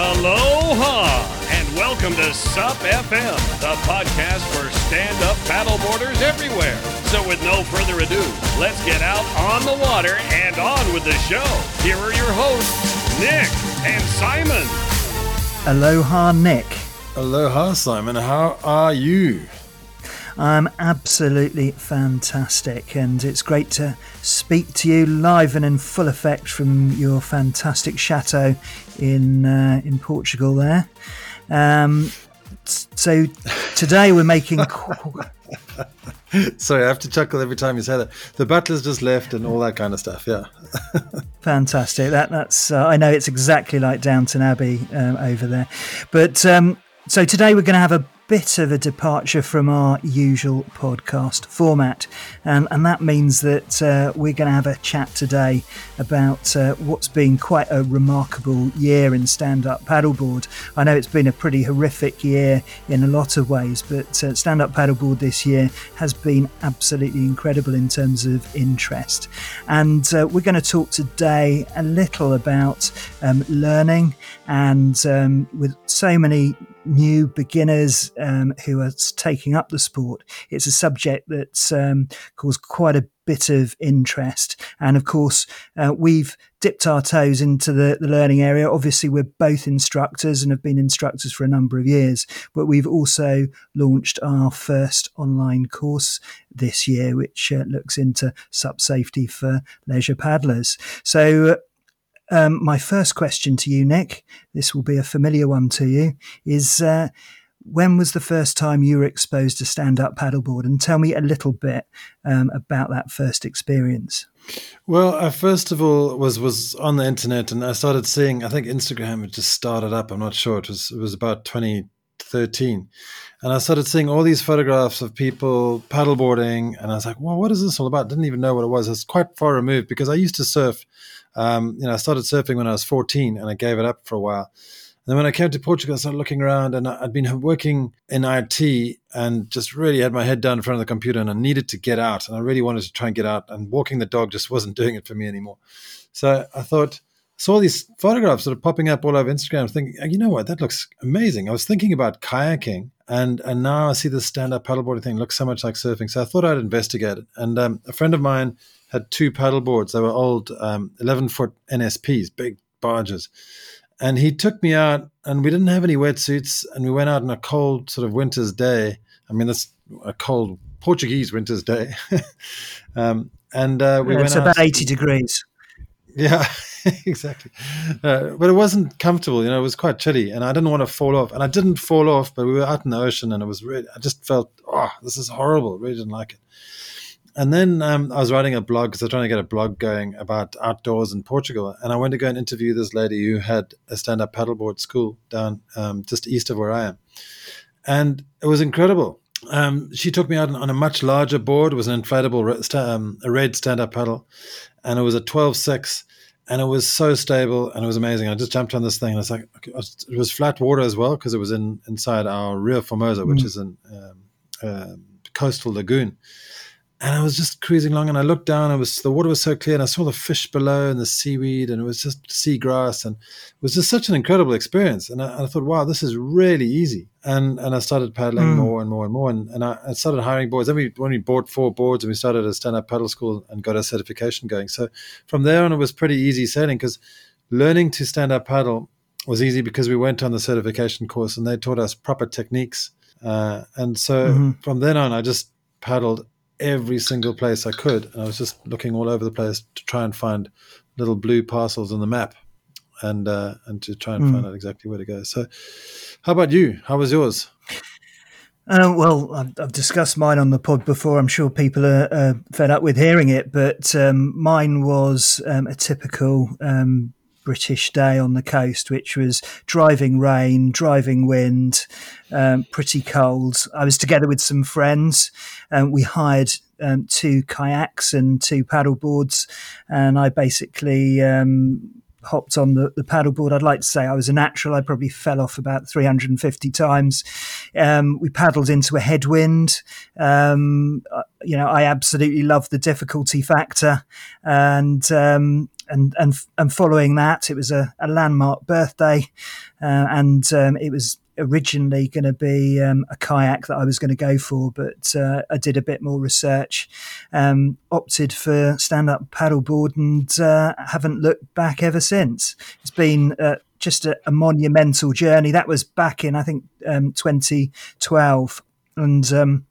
Aloha and welcome to SUP FM, the podcast for stand up paddleboarders everywhere. So, with no further ado, let's get out on the water and on with the show. Here are your hosts, Nick and Simon. Aloha, Nick. Aloha, Simon. How are you? I'm absolutely fantastic, and it's great to speak to you live and in full effect from your fantastic chateau in uh, in Portugal. There. Um, so today we're making. Sorry, I have to chuckle every time you say that. The butler's just left and all that kind of stuff. Yeah. Fantastic. That that's. Uh, I know it's exactly like Downton Abbey um, over there, but um, so today we're going to have a bit of a departure from our usual podcast format. Um, and that means that uh, we're going to have a chat today about uh, what's been quite a remarkable year in stand up paddleboard. I know it's been a pretty horrific year in a lot of ways, but uh, stand up paddleboard this year has been absolutely incredible in terms of interest. And uh, we're going to talk today a little about um, learning and um, with so many new beginners um, who are taking up the sport. It's a subject that's um, caused quite a bit of interest. And of course, uh, we've dipped our toes into the, the learning area. Obviously, we're both instructors and have been instructors for a number of years, but we've also launched our first online course this year, which uh, looks into SUP safety for leisure paddlers. So, um, my first question to you, Nick, this will be a familiar one to you, is uh, when was the first time you were exposed to stand up paddleboard? And tell me a little bit um, about that first experience. Well, I first of all was was on the internet and I started seeing. I think Instagram had just started up. I'm not sure. It was it was about 2013, and I started seeing all these photographs of people paddleboarding, and I was like, "Well, what is this all about?" Didn't even know what it was. It's quite far removed because I used to surf um, you know, I started surfing when I was 14 and I gave it up for a while. And then when I came to Portugal, I started looking around and I'd been working in IT and just really had my head down in front of the computer and I needed to get out. And I really wanted to try and get out. And walking the dog just wasn't doing it for me anymore. So I thought, saw these photographs sort of popping up all over Instagram, thinking, you know what, that looks amazing. I was thinking about kayaking, and and now I see this stand up paddleboarding thing looks so much like surfing. So I thought I'd investigate it. And um, a friend of mine had two paddle boards. They were old um, 11 foot NSPs, big barges. And he took me out, and we didn't have any wetsuits, and we went out on a cold sort of winter's day. I mean, that's a cold Portuguese winter's day. um, and uh, we yeah, went it's about 80 degrees. Yeah, exactly. Uh, but it wasn't comfortable, you know, it was quite chilly and I didn't want to fall off. And I didn't fall off, but we were out in the ocean and it was really, I just felt, oh, this is horrible. really didn't like it and then um, I was writing a blog because I was trying to get a blog going about outdoors in Portugal. And I went to go and interview this lady who had a stand up paddleboard school down um, just east of where I am. And it was incredible. Um, she took me out on a much larger board. It was an inflatable, um, a red stand up paddle. And it was a 12 6. And it was so stable and it was amazing. I just jumped on this thing and like, it was flat water as well because it was in inside our Ria Formosa, which mm. is a um, coastal lagoon and I was just cruising along, and I looked down. It was the water was so clear, and I saw the fish below and the seaweed, and it was just seagrass, and it was just such an incredible experience. And I, I thought, wow, this is really easy. And and I started paddling mm. more and more and more, and, and I, I, started hiring boards. Then we when we bought four boards, and we started a stand up paddle school and got our certification going. So from there on, it was pretty easy sailing because learning to stand up paddle was easy because we went on the certification course, and they taught us proper techniques. Uh, and so mm-hmm. from then on, I just paddled every single place I could. And I was just looking all over the place to try and find little blue parcels on the map and uh, and to try and mm. find out exactly where to go. So, how about you? How was yours? Uh, well, I've, I've, discussed mine on the pod before. I'm sure people are uh, fed up with hearing it, but um, mine was um, a typical um, British day on the coast, which was driving rain, driving wind, um, pretty cold. I was together with some friends. and we hired um, two kayaks and two paddle boards, and I basically um, hopped on the, the paddleboard. I'd like to say I was a natural. I probably fell off about 350 times. Um, we paddled into a headwind. Um, you know, I absolutely love the difficulty factor, and um, and and and following that, it was a, a landmark birthday, uh, and um, it was originally going to be um, a kayak that I was going to go for, but uh, I did a bit more research, um, opted for stand up paddleboard, and uh, haven't looked back ever since. It's been uh, just a, a, monumental journey. That was back in, I think, um, 2012. And um,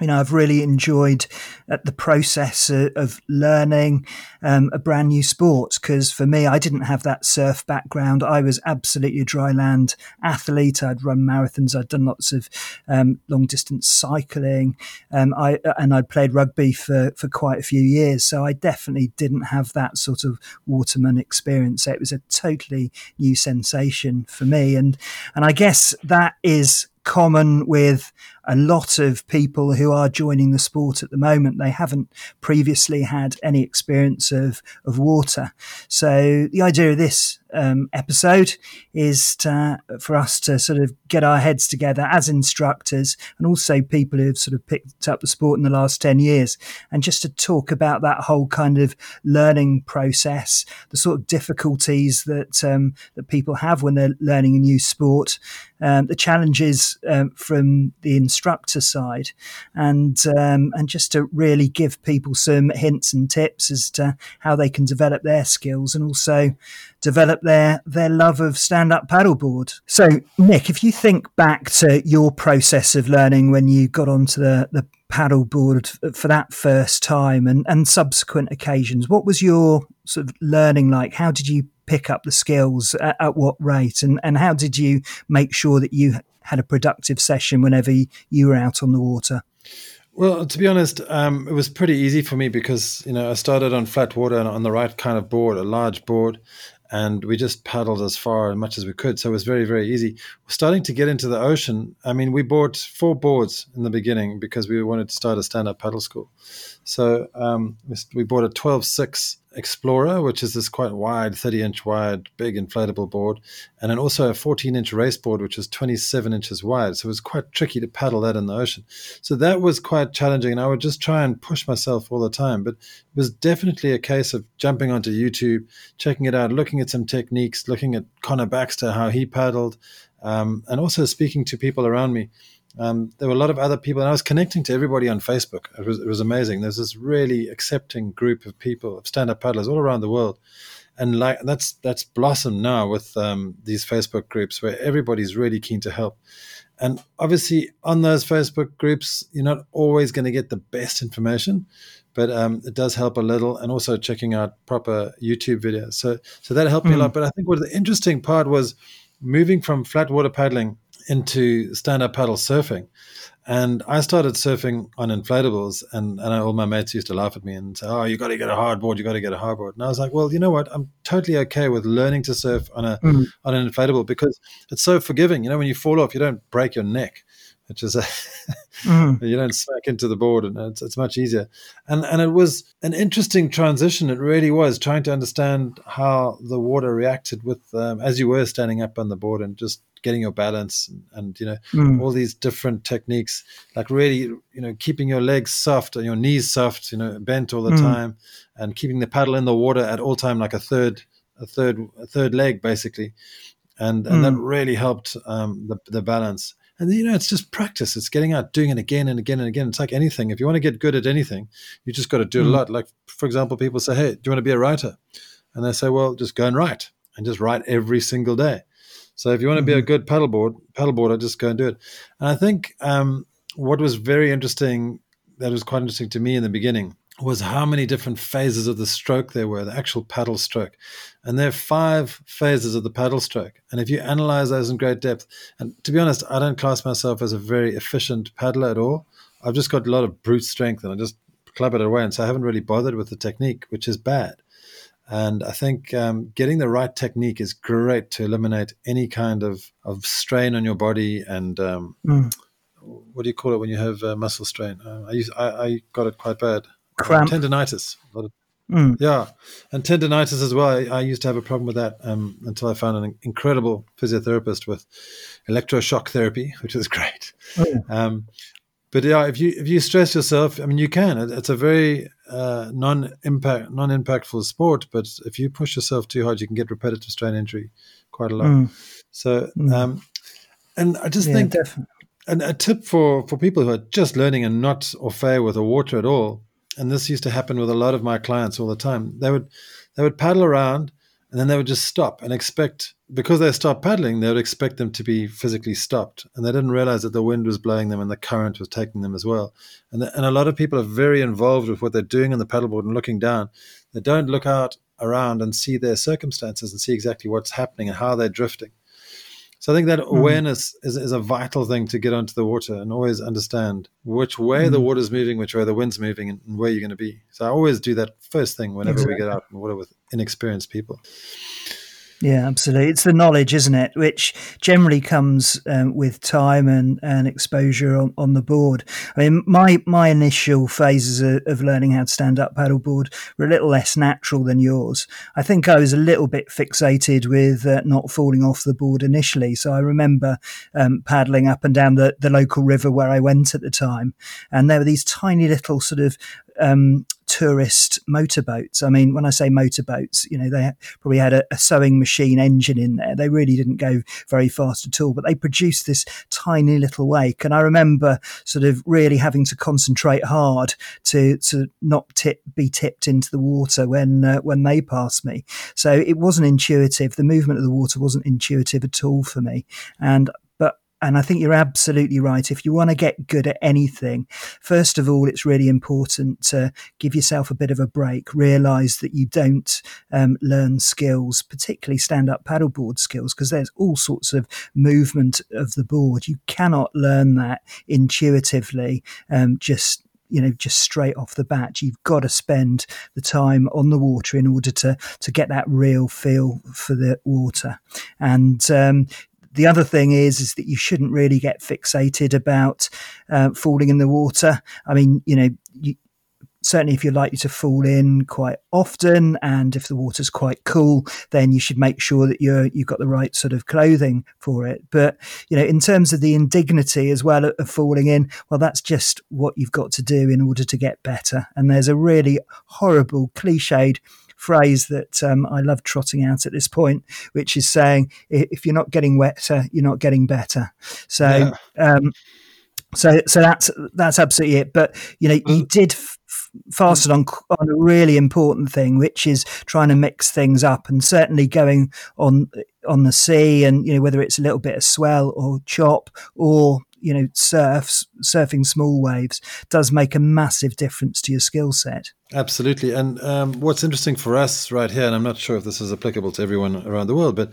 you know, I've really enjoyed uh, the process of, of learning um, a brand new sport because for me, I didn't have that surf background. I was absolutely a dry land athlete. I'd run marathons. I'd done lots of um, long distance cycling. Um, I and I'd played rugby for for quite a few years. So I definitely didn't have that sort of waterman experience. So it was a totally new sensation for me, and and I guess that is common with a lot of people who are joining the sport at the moment. They haven't previously had any experience of, of water. So the idea of this um, episode is to, for us to sort of get our heads together as instructors and also people who have sort of picked up the sport in the last 10 years and just to talk about that whole kind of learning process, the sort of difficulties that, um, that people have when they're learning a new sport, um, the challenges um, from the instructor side and um, and just to really give people some hints and tips as to how they can develop their skills and also develop their their love of stand up paddleboard. So Nick, if you think back to your process of learning when you got onto the the paddleboard for that first time and, and subsequent occasions, what was your sort of learning like? How did you pick up the skills at, at what rate and, and how did you make sure that you had a productive session whenever you were out on the water? Well, to be honest, um, it was pretty easy for me because you know I started on flat water and on the right kind of board, a large board, and we just paddled as far and much as we could. So it was very, very easy. Starting to get into the ocean, I mean, we bought four boards in the beginning because we wanted to start a stand-up paddle school. So um, we bought a 12.6 Explorer, which is this quite wide, 30 inch wide, big inflatable board, and then also a 14 inch race board, which is 27 inches wide. So it was quite tricky to paddle that in the ocean. So that was quite challenging, and I would just try and push myself all the time. But it was definitely a case of jumping onto YouTube, checking it out, looking at some techniques, looking at Connor Baxter, how he paddled, um, and also speaking to people around me um, there were a lot of other people, and I was connecting to everybody on Facebook. It was, it was amazing. There's this really accepting group of people, of stand-up paddlers all around the world, and like that's that's blossomed now with um, these Facebook groups where everybody's really keen to help. And obviously, on those Facebook groups, you're not always going to get the best information, but um, it does help a little. And also checking out proper YouTube videos. So so that helped mm. me a lot. Hmm. But I think what the interesting part was moving from flat water paddling into stand up paddle surfing. And I started surfing on inflatables, and, and all my mates used to laugh at me and say, Oh, you got to get a hardboard, you got to get a hardboard. And I was like, Well, you know what? I'm totally okay with learning to surf on a mm. on an inflatable because it's so forgiving. You know, when you fall off, you don't break your neck which is a mm. you don't smack into the board and it's, it's much easier and and it was an interesting transition it really was trying to understand how the water reacted with um, as you were standing up on the board and just getting your balance and, and you know mm. all these different techniques like really you know keeping your legs soft and your knees soft you know bent all the mm. time and keeping the paddle in the water at all time like a third a third a third leg basically and and that mm. really helped um, the the balance and you know, it's just practice. It's getting out, doing it again and again and again. It's like anything. If you want to get good at anything, you just got to do mm. a lot. Like, for example, people say, Hey, do you want to be a writer? And they say, Well, just go and write and just write every single day. So if you want to be a mm-hmm. good paddleboard, paddleboarder, just go and do it. And I think um, what was very interesting, that was quite interesting to me in the beginning, was how many different phases of the stroke there were, the actual paddle stroke. And there are five phases of the paddle stroke. And if you analyze those in great depth, and to be honest, I don't class myself as a very efficient paddler at all. I've just got a lot of brute strength and I just club it away. And so I haven't really bothered with the technique, which is bad. And I think um, getting the right technique is great to eliminate any kind of, of strain on your body and um, mm. what do you call it when you have uh, muscle strain? Uh, I, use, I, I got it quite bad cramp, tendonitis. Mm. Yeah, and tendonitis as well. I, I, used to have a problem with that um, until I found an incredible physiotherapist with electroshock therapy, which is great. Oh. Um, but yeah, if you if you stress yourself, I mean, you can. It, it's a very uh, non-impact, non-impactful sport. But if you push yourself too hard, you can get repetitive strain injury quite a lot. Mm. So, mm. Um, and I just yeah, think, definitely. and a tip for for people who are just learning and not au fait with the water at all, and this used to happen with a lot of my clients all the time. They would they would paddle around and then they would just stop and expect because they stopped paddling they would expect them to be physically stopped. And they didn't realize that the wind was blowing them and the current was taking them as well. And, the, and a lot of people are very involved with what they're doing on the paddleboard and looking down. They don't look out around and see their circumstances and see exactly what's happening and how they're drifting so I think that mm. awareness is, is a vital thing to get onto the water and always understand which way mm. the water's moving, which way the wind's moving, and, and where you're going to be. So I always do that first thing whenever exactly. we get out in water with inexperienced people. Yeah, absolutely. It's the knowledge, isn't it, which generally comes um, with time and, and exposure on, on the board. I mean, my my initial phases of, of learning how to stand up paddleboard were a little less natural than yours. I think I was a little bit fixated with uh, not falling off the board initially. So I remember um, paddling up and down the, the local river where I went at the time, and there were these tiny little sort of um, tourist motorboats. I mean, when I say motorboats, you know, they probably had a, a, sewing machine engine in there. They really didn't go very fast at all, but they produced this tiny little wake. And I remember sort of really having to concentrate hard to to not tip be tipped into the water when uh, when they passed me. So it wasn't intuitive. The movement of the water wasn't intuitive at all for me, and and I think you're absolutely right. If you want to get good at anything, first of all, it's really important to give yourself a bit of a break. Realize that you don't um, learn skills, particularly stand up paddleboard skills, because there's all sorts of movement of the board. You cannot learn that intuitively, um, just you know just straight off the bat you've got to spend the time on the water in order to to get that real feel for the water and um, the other thing is is that you shouldn't really get fixated about uh, falling in the water. I mean, you know, you, certainly if you're likely to fall in quite often and if the water's quite cool then you should make sure that you're you've got the right sort of clothing for it but you know in terms of the indignity as well of falling in well that's just what you've got to do in order to get better and there's a really horrible cliched phrase that um, I love trotting out at this point, which is saying, if you're not getting wetter, you're not getting better. So, yeah. um, so, so that's that's absolutely it. But you know, mm. you did f- fasten on on a really important thing, which is trying to mix things up, and certainly going on on the sea, and you know whether it's a little bit of swell or chop or you know surfs surfing small waves does make a massive difference to your skill set. Absolutely. And um, what's interesting for us right here and i'm not sure if this is applicable to everyone around the world but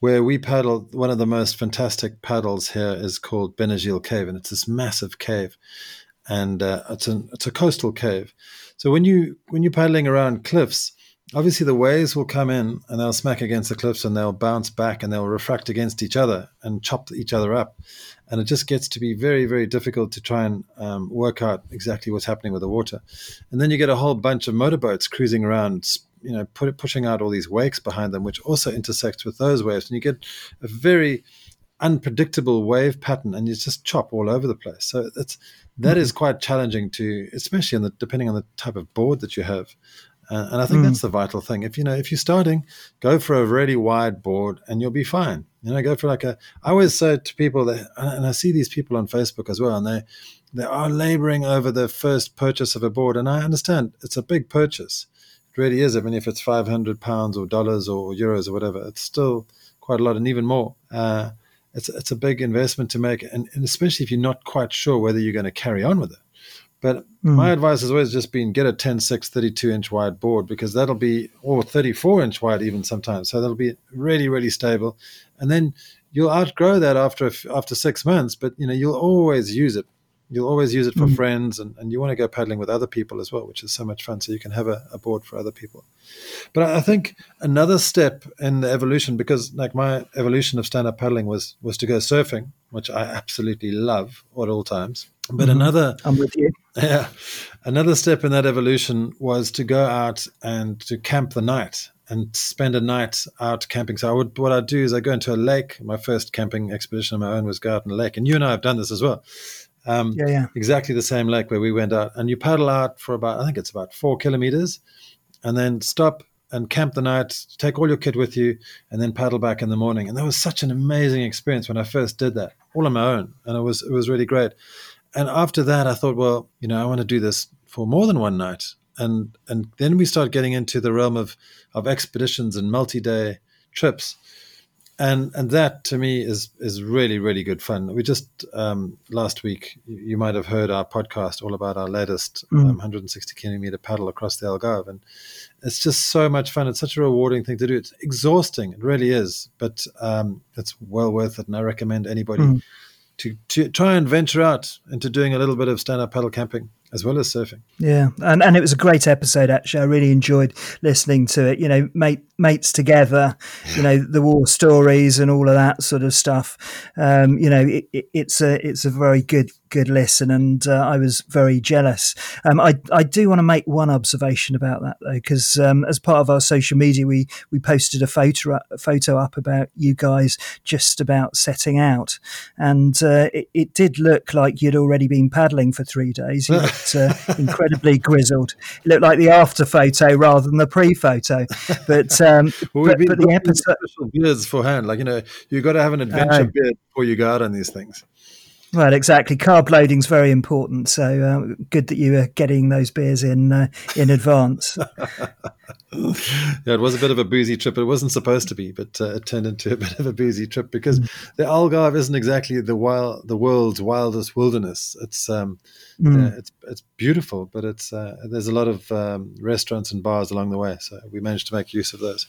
where we paddle one of the most fantastic paddles here is called Benagil cave and it's this massive cave and uh, it's, a it's a coastal cave. So when you when you're paddling around cliffs obviously the waves will come in and they'll smack against the cliffs and they'll bounce back and they'll refract against each other and chop each other up. And it just gets to be very, very difficult to try and um, work out exactly what's happening with the water. And then you get a whole bunch of motorboats cruising around, you know, put, pushing out all these wakes behind them, which also intersects with those waves. And you get a very unpredictable wave pattern and you just chop all over the place. So it's that mm-hmm. is quite challenging to, especially on the depending on the type of board that you have. Uh, and I think mm. that's the vital thing. If you know, if you're starting, go for a really wide board, and you'll be fine. You know, go for like a. I always say to people that, and I see these people on Facebook as well, and they they are laboring over the first purchase of a board, and I understand it's a big purchase. It really is. I mean, if it's five hundred pounds or dollars or euros or whatever, it's still quite a lot, and even more. Uh, it's it's a big investment to make, and, and especially if you're not quite sure whether you're going to carry on with it. But mm. my advice has always just been get a 10, 6, 32 inch wide board because that'll be, or 34 inch wide even sometimes. So that'll be really, really stable. And then you'll outgrow that after after six months, but you know you'll always use it. You'll always use it for mm. friends, and, and you want to go paddling with other people as well, which is so much fun. So you can have a, a board for other people. But I think another step in the evolution, because like my evolution of stand up paddling was was to go surfing, which I absolutely love at all times. But mm-hmm. another, I'm with you. Yeah, another step in that evolution was to go out and to camp the night and spend a night out camping. So I would, what I'd do is I go into a lake. My first camping expedition on my own was go out in a lake, and you and I have done this as well. Um, yeah, yeah. Exactly the same lake where we went out, and you paddle out for about I think it's about four kilometers, and then stop and camp the night, take all your kit with you, and then paddle back in the morning. And that was such an amazing experience when I first did that, all on my own, and it was it was really great. And after that, I thought, well, you know, I want to do this for more than one night, and and then we start getting into the realm of of expeditions and multi-day trips and and that to me is is really really good fun. We just um, last week you might have heard our podcast all about our latest mm. um, 160 kilometer paddle across the Algarve, and it's just so much fun. It's such a rewarding thing to do. It's exhausting, it really is, but um, it's well worth it, and I recommend anybody mm. to to try and venture out into doing a little bit of stand up paddle camping as well as surfing. Yeah, and and it was a great episode. Actually, I really enjoyed listening to it. You know, mate mates together. You know, the war stories and all of that sort of stuff. Um, you know, it, it, it's a it's a very good good listen, and uh, I was very jealous. Um, I I do want to make one observation about that though, because um, as part of our social media, we we posted a photo a photo up about you guys just about setting out, and uh, it, it, did look like you'd already been paddling for three days. You looked uh, incredibly grizzled. It looked like the after photo rather than the pre photo, but. Um, well, but, but the episode beards for hand, like you know, you've got to have an adventure uh, beard before you go out on these things. Well, exactly. Carb loading's very important. So uh, good that you were getting those beers in uh, in advance. yeah, it was a bit of a boozy trip. It wasn't supposed to be, but uh, it turned into a bit of a boozy trip because mm. the Algarve isn't exactly the wild, the world's wildest wilderness. It's um, mm. it's it's beautiful, but it's uh, there's a lot of um, restaurants and bars along the way. So we managed to make use of those.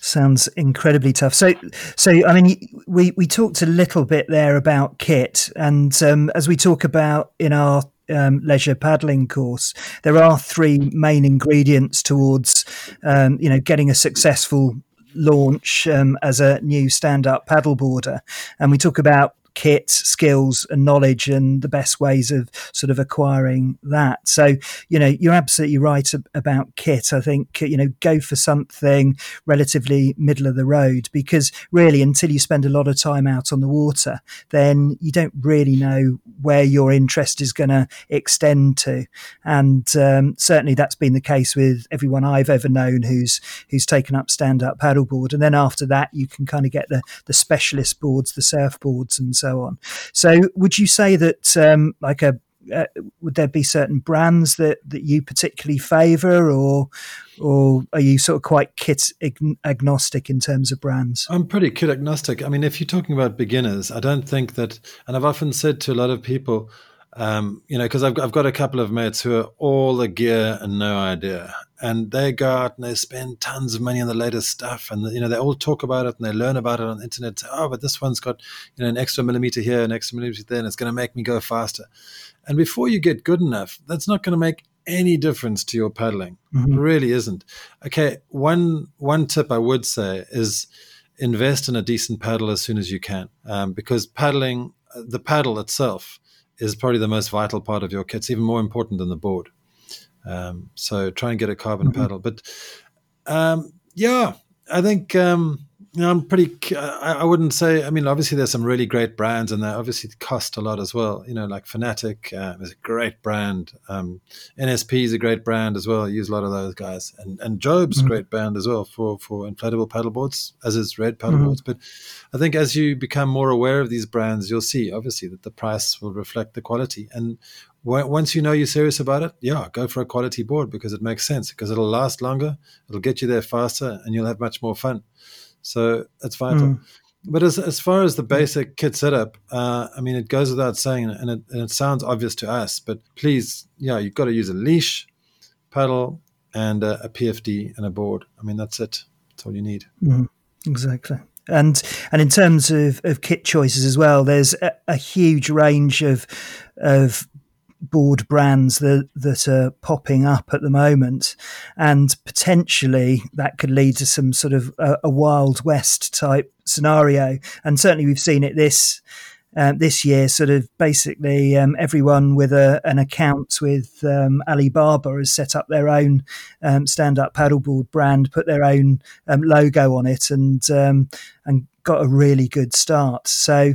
Sounds incredibly tough. So, so I mean, we we talked a little bit there about kit, and um, as we talk about in our um, leisure paddling course, there are three main ingredients towards, um, you know, getting a successful launch um, as a new stand-up paddleboarder, and we talk about kit, skills, and knowledge, and the best ways of sort of acquiring that. So, you know, you're absolutely right about kit. I think, you know, go for something relatively middle of the road because really, until you spend a lot of time out on the water, then you don't really know where your interest is going to extend to. And um, certainly that's been the case with everyone I've ever known who's who's taken up stand up paddleboard. And then after that, you can kind of get the, the specialist boards, the surfboards, and so so on. So, would you say that um, like a uh, would there be certain brands that, that you particularly favour, or or are you sort of quite kit agnostic in terms of brands? I'm pretty kit agnostic. I mean, if you're talking about beginners, I don't think that, and I've often said to a lot of people, um, you know, because I've, I've got a couple of mates who are all the gear and no idea. And they go out and they spend tons of money on the latest stuff. And, you know, they all talk about it and they learn about it on the internet. Say, oh, but this one's got, you know, an extra millimeter here, an extra millimeter there, and it's going to make me go faster. And before you get good enough, that's not going to make any difference to your paddling. Mm-hmm. It really isn't. Okay, one one tip I would say is invest in a decent paddle as soon as you can, um, because paddling, the paddle itself, is probably the most vital part of your kit. It's even more important than the board. Um, so try and get a carbon mm-hmm. paddle. But um, yeah, I think um, you know, I'm pretty. I, I, wouldn't say. I mean, obviously, there's some really great brands, and they obviously cost a lot as well. You know, like Fanatic uh, is a great brand. Um, NSP is a great brand as well. I use a lot of those guys, and and Jobe's mm-hmm. great brand as well for for inflatable paddleboards, as is Red paddleboards. Mm-hmm. But I think as you become more aware of these brands, you'll see obviously that the price will reflect the quality. And once you know you're serious about it, yeah, go for a quality board because it makes sense because it'll last longer, it'll get you there faster, and you'll have much more fun. So it's vital. Mm. But as, as far as the basic kit setup, uh, I mean, it goes without saying, and it, and it sounds obvious to us, but please, yeah, you've got to use a leash, paddle, and a, a PFD and a board. I mean, that's it. That's all you need. Mm. Exactly and and in terms of, of kit choices as well, there's a, a, huge range of of board brands that that are popping up at the moment, and potentially that could lead to some sort of a, a wild west type scenario. And certainly we've seen it this. Uh, this year, sort of basically um, everyone with a, an account with um, Alibaba has set up their own um, stand-up paddleboard brand, put their own um, logo on it, and um, and got a really good start. So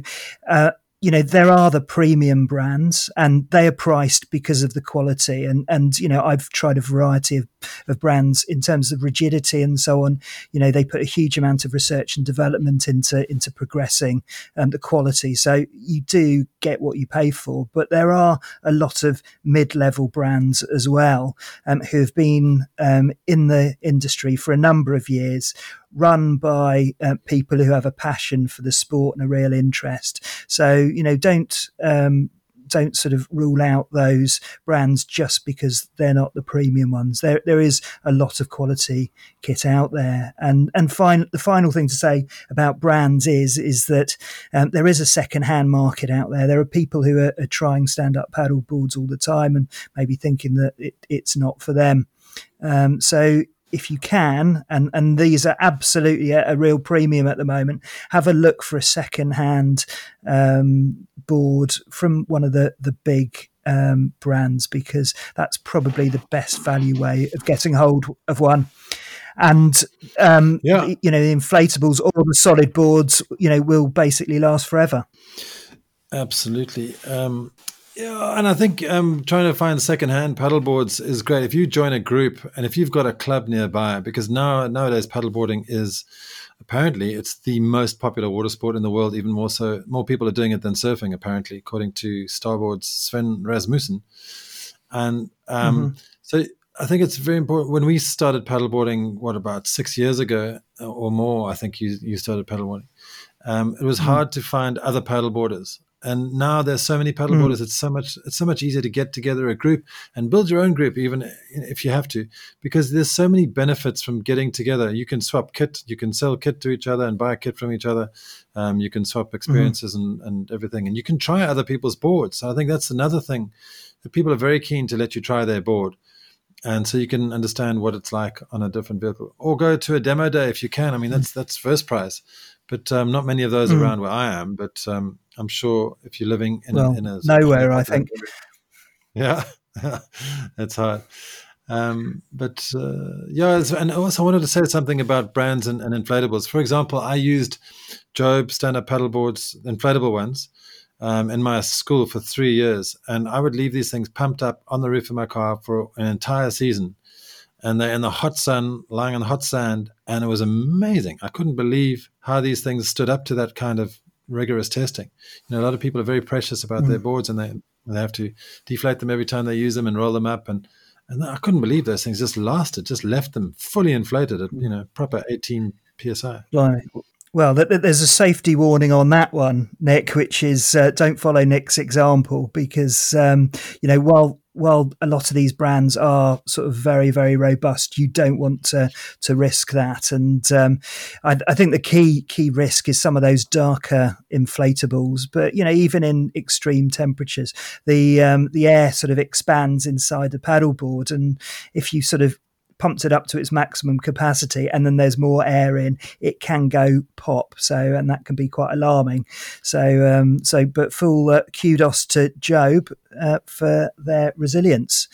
uh, you know there are the premium brands and they are priced because of the quality. And and you know I've tried a variety of, of brands in terms of rigidity and so on. You know they put a huge amount of research and development into into progressing um, the quality. So you do get what you pay for but there are a lot of mid-level brands as well um, who have been um, in the industry for a number of years run by uh, people who have a passion for the sport and a real interest. So you know, don't um, don't sort of rule out those brands just because they're not the premium ones. There there is a lot of quality kit out there, and and fine, the final thing to say about brands is is that um, there is a second hand market out there. There are people who are, are trying stand up paddle boards all the time and maybe thinking that it, it's not for them. Um, so if you can, and, and these are absolutely at a real premium at the moment, have a look for a second hand um, board from one of the, the big um, brands because that's probably the best value way of getting hold of one. And um, yeah. you know, the inflatables or the solid boards, you know, will basically last forever. Absolutely. Um, yeah, and I think um, trying to find secondhand paddleboards is great. If you join a group and if you've got a club nearby, because now nowadays paddleboarding is apparently it's the most popular water sport in the world. Even more so, more people are doing it than surfing. Apparently, according to Starboard's Svein Rasmussen, and um, mm-hmm. so I think it's very important. When we started paddleboarding, what about six years ago or more? I think you you started paddleboarding. Um, it was mm-hmm. hard to find other paddleboarders and now there's so many paddleboarders mm. it's so much it's so much easier to get together a group and build your own group even if you have to because there's so many benefits from getting together you can swap kit you can sell kit to each other and buy kit from each other um, you can swap mm-hmm. experiences mm. and, and everything and you can try other people's boards so i think that's another thing that people are very keen to let you try their board and so you can understand what it's like on a different vehicle or go to a demo day if you can i mean that's that's first prize but um, not many of those mm. around where I am. But um, I'm sure if you're living in, well, a, in a nowhere, I think. Yeah, that's hard. Um, but uh, yeah, and also I wanted to say something about brands and, and inflatables. For example, I used Jobe stand-up paddleboards, inflatable ones, um, in my school for three years, and I would leave these things pumped up on the roof of my car for an entire season and they're in the hot sun, lying on the hot sand, and it was amazing. I couldn't believe how these things stood up to that kind of rigorous testing. You know, a lot of people are very precious about mm. their boards, and they they have to deflate them every time they use them and roll them up, and and I couldn't believe those things just lasted, just left them fully inflated at you know proper 18 psi. Right. Well, there's a safety warning on that one, Nick, which is uh, don't follow Nick's example because um, you know while while a lot of these brands are sort of very very robust, you don't want to to risk that. And um, I, I, think the key key risk is some of those darker inflatables. But you know, even in extreme temperatures, the um, the air sort of expands inside the paddleboard, and if you sort of pumped it up to its maximum capacity and then there's more air in, it can go pop. So, and that can be quite alarming. So, um, so, but full uh, kudos to Jobe uh, for their resilience.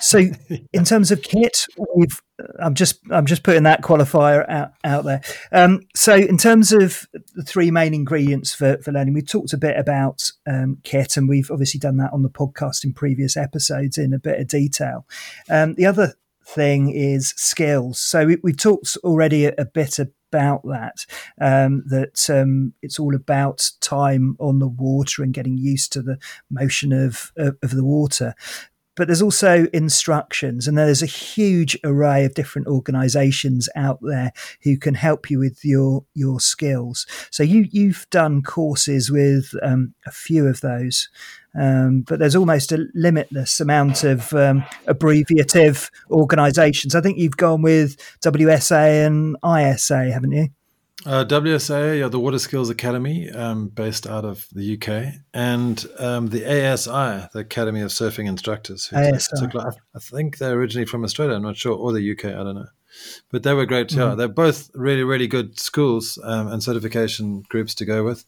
So, in terms of kit, we've I'm just I'm just putting that qualifier out, out there. Um, so in terms of the three main ingredients for, for learning, we've talked a bit about um, kit, and we've obviously done that on the podcast in previous episodes in a bit of detail. Um, the other thing is skills. So we, have talked already a, a, bit about that. Um, that um, it's all about time on the water and getting used to the motion of of, of the water but there's also instructions and there's a huge array of different organizations out there who can help you with your your skills so you you've done courses with um, a few of those um, but there's almost a limitless amount of um, abbreviative organizations i think you've gone with wsa and isa haven't you uh, WSA, yeah, the Water Skills Academy, um, based out of the UK, and um, the ASI, the Academy of Surfing Instructors. ASI. Took, I think they're originally from Australia. I'm not sure, or the UK. I don't know, but they were great too. Mm-hmm. They're both really, really good schools um, and certification groups to go with.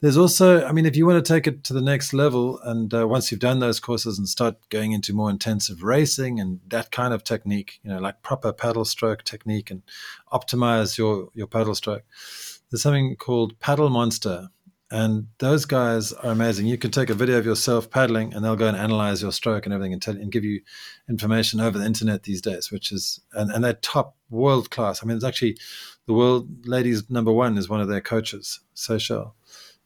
There's also, I mean, if you want to take it to the next level, and uh, once you've done those courses and start going into more intensive racing and that kind of technique, you know, like proper paddle stroke technique and optimize your your paddle stroke, there's something called Paddle Monster, And those guys are amazing. You can take a video of yourself paddling, and they'll go and analyze your stroke and everything, and tell and give you information over the internet these days, which is and, and they're top world class. I mean, it's actually the world ladies number one is one of their coaches, Seychelle.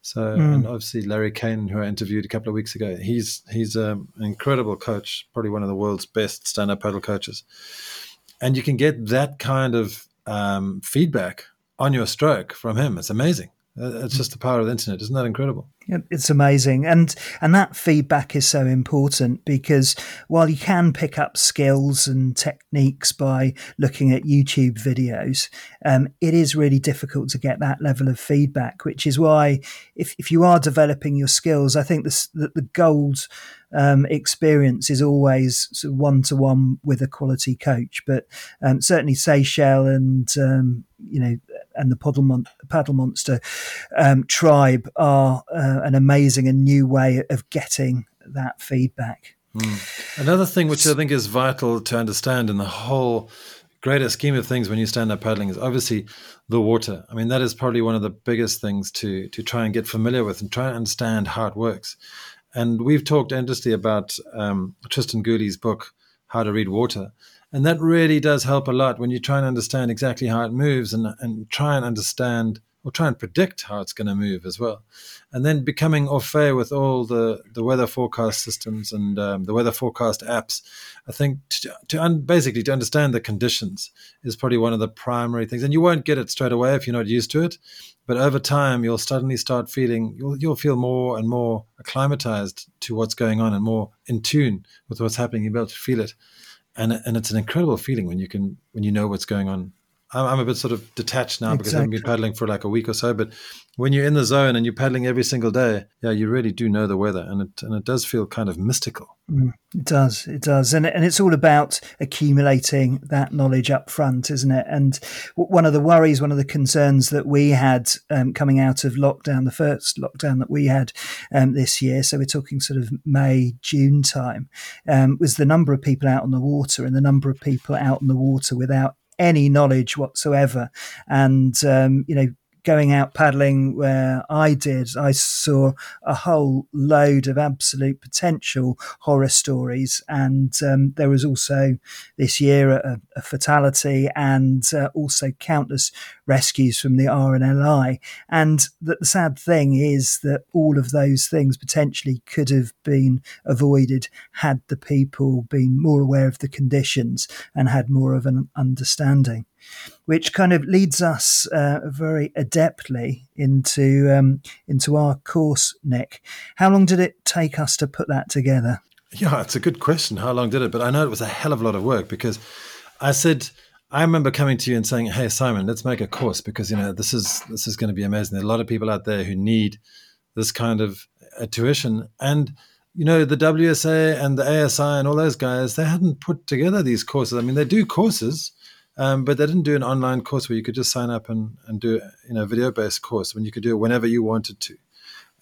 So mm. and obviously Larry Cain, who I interviewed a couple of weeks ago, he's he's um, an incredible coach, probably one of the world's best stand-up paddle coaches. And you can get that kind of um, feedback on your stroke from him. It's amazing. Uh, it's just the power of the internet. Isn't that incredible? It's amazing, and and that feedback is so important because while you can pick up skills and techniques by looking at YouTube videos, um, it is really difficult to get that level of feedback. Which is why, if if you are developing your skills, I think the the, gold um, experience is always one to one with a quality coach. But um, certainly Seychelle and um, you know and the paddle, mon- paddle monster um, tribe are uh, an amazing and new way of getting that feedback. Mm. Another thing which I think is vital to understand in the whole greater scheme of things when you stand up paddling is obviously the water. I mean, that is probably one of the biggest things to to try and get familiar with and try and understand how it works. And we've talked endlessly about um, Tristan Gooley's book, How to Read Water. And that really does help a lot when you try and understand exactly how it moves and, and try and understand or try and predict how it's going to move as well. And then becoming au fait with all the, the weather forecast systems and um, the weather forecast apps, I think to, to un- basically to understand the conditions is probably one of the primary things. And you won't get it straight away if you're not used to it. But over time, you'll suddenly start feeling, you'll, you'll feel more and more acclimatized to what's going on and more in tune with what's happening. You'll be able to feel it and and it's an incredible feeling when you can when you know what's going on. I'm, I'm a bit sort of detached now exactly. because I haven't been paddling for like a week or so. But when you're in the zone and you're paddling every single day, yeah, you really do know the weather, and it and it does feel kind of mystical. Mm, it does, it does, and and it's all about accumulating that knowledge up front, isn't it? And one of the worries, one of the concerns that we had um, coming out of lockdown, the first lockdown that we had um, this year, so we're talking sort of May, June time, um, was the number of people out on the water and the number of people out on the water without any knowledge whatsoever. And, um, you know, going out paddling where I did, I saw a whole load of absolute potential horror stories. And um, there was also this year a, a fatality and uh, also countless rescues from the RNLI. And the, the sad thing is that all of those things potentially could have been avoided had the people been more aware of the conditions and had more of an understanding which kind of leads us uh, very adeptly into um, into our course, Nick. How long did it take us to put that together? Yeah, it's a good question. How long did it? But I know it was a hell of a lot of work because I said I remember coming to you and saying, "Hey, Simon, let's make a course because you know this is this is going to be amazing. There are a lot of people out there who need this kind of uh, tuition and." you know, the WSA and the ASI and all those guys, they hadn't put together these courses. I mean, they do courses, um, but they didn't do an online course where you could just sign up and, and do you know, a video based course when you could do it whenever you wanted to.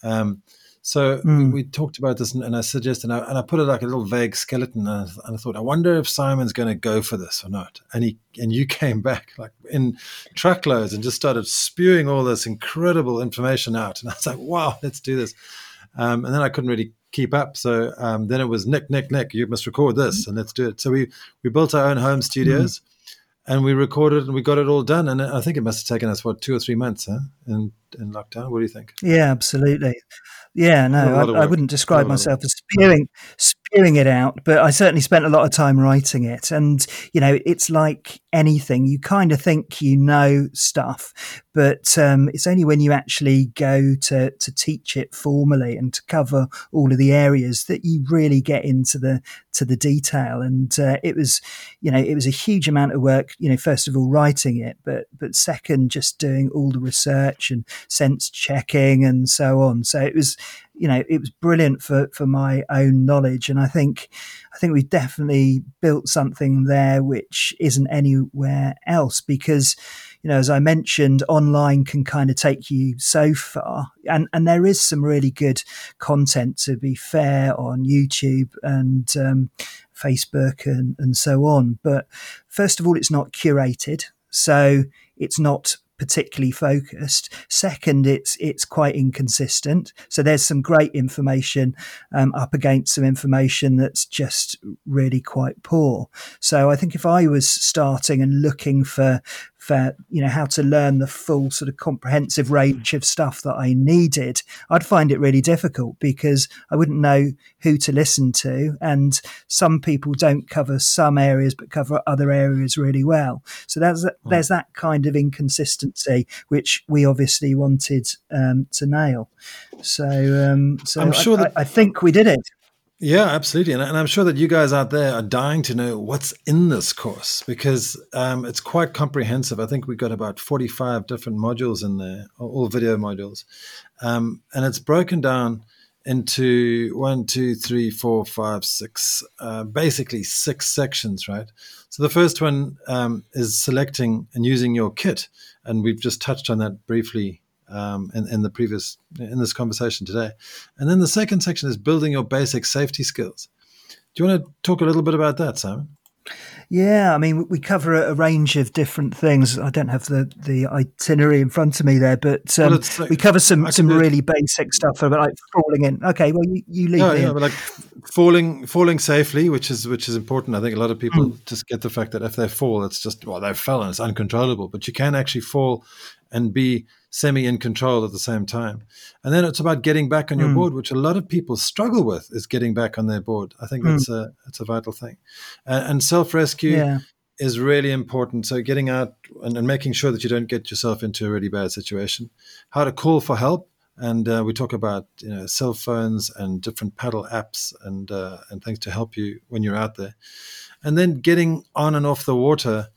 Um, so mm. we, hmm. we, talked about this, and, and I suggested, and I, and I, put it like a little vague skeleton, and I, and I, thought, I wonder if Simon's going to go for this or not. And he and you came back like in truckloads and just started spewing all this incredible information out, and I was like, wow, let's do this. Um, and then I couldn't really keep up, so um, then it was Nick, Nick, Nick, you must record this, and let's do it. So we we built our own home studios. Mm and we recorded and we got it all done. And I think it must have taken us what two or three months, huh? In in lockdown. What do you think? Yeah, absolutely. Yeah, no, I, I, wouldn't describe myself as spewing spewing it out, but I certainly spent a lot of time writing it. And you know, it's like anything; you kind of think you know stuff, but um, it's only when you actually go to to teach it formally and to cover all of the areas that you really get into the to the detail. And uh, it was, you know, it was a huge amount of work. You know, first of all, writing it, but but second, just doing all the research and sense checking and so on. So it was, you know, it was brilliant for, for my own knowledge. And I think, I think we've definitely built something there which isn't anywhere else because, you know, as I mentioned, online can kind of take you so far. And, and there is some really good content to be fair on YouTube and um, Facebook and, and so on. But first of all, it's not curated. So it's not particularly focused. Second, it's it's quite inconsistent. So there's some great information um, up against some information that's just really quite poor. So I think if I was starting and looking for for you know how to learn the full sort of comprehensive range of stuff that I needed, I'd find it really difficult because I wouldn't know who to listen to, and some people don't cover some areas but cover other areas really well. So there's hmm. there's that kind of inconsistency which we obviously wanted um, to nail. So um, so I'm sure I, that I, I think we did it. Yeah, absolutely. And, and, I'm sure that you guys out there are dying to know what's in this course because um, it's quite comprehensive. I think we've got about 45 different modules in there, all video modules. Um, and it's broken down into one, two, three, four, five, six, uh, basically six sections, right? So the first one um, is selecting and using your kit. And we've just touched on that briefly um, in, in the previous in this conversation today. And then the second section is building your basic safety skills. Do you want to talk a little bit about that, Simon? Yeah, I mean, we cover a, range of different things. I don't have the, the itinerary in front of me there, but um, well, like, we cover some, some really basic stuff about like falling in. Okay, well, you, you lead. Yeah, yeah, but like falling falling safely, which is which is important. I think a lot of people mm. just get the fact that if they fall, it's just well, they fell and it's uncontrollable. But you can actually fall and be semi in control at the same time. And then it's about getting back on your mm. board, which a lot of people struggle with is getting back on their board. I think that's mm. a that's a vital thing. Uh, and self rescue yeah. is really important. So getting out and, and, making sure that you don't get yourself into a really bad situation. How to call for help. And uh, we talk about you know cell phones and different paddle apps and uh, and things to help you when you're out there. And then getting on and off the water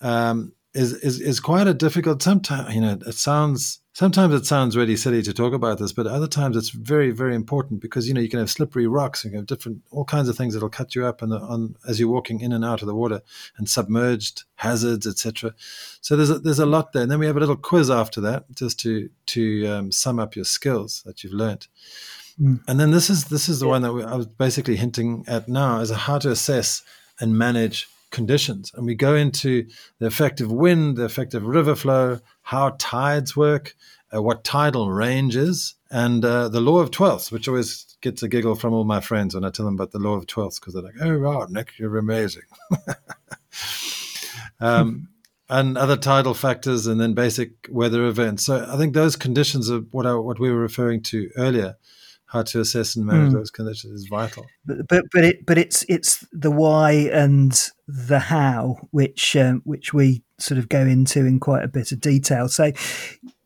um, is, is is quite a difficult. Sometimes you know it sounds sometimes it sounds really silly to talk about this, but other times it's very very important because you know you can have slippery rocks, you can have different all kinds of things that'll cut you up and on as you're walking in and out of the water, and submerged hazards, etc. So there's a, there's a lot there, and then we have a little quiz after that just to to um, sum up your skills that you've learned. Mm. And then this is this is the one that we, I was basically hinting at now is how to assess and manage conditions. And we go into the effect of wind, the effect of river flow, how tides work, uh, what tidal range is, and uh, the law of twelfths, which always gets a giggle from all my friends when I tell them about the law of twelfths because they're like, "Oh wow, Nick, you're amazing." um, and other tidal factors, and then basic weather events. So I think those conditions are what I, what we were referring to earlier how to assess and manage mm. those conditions is vital. But but but it but it's it's the why and the how which um, which we sort of go into in quite a bit of detail. So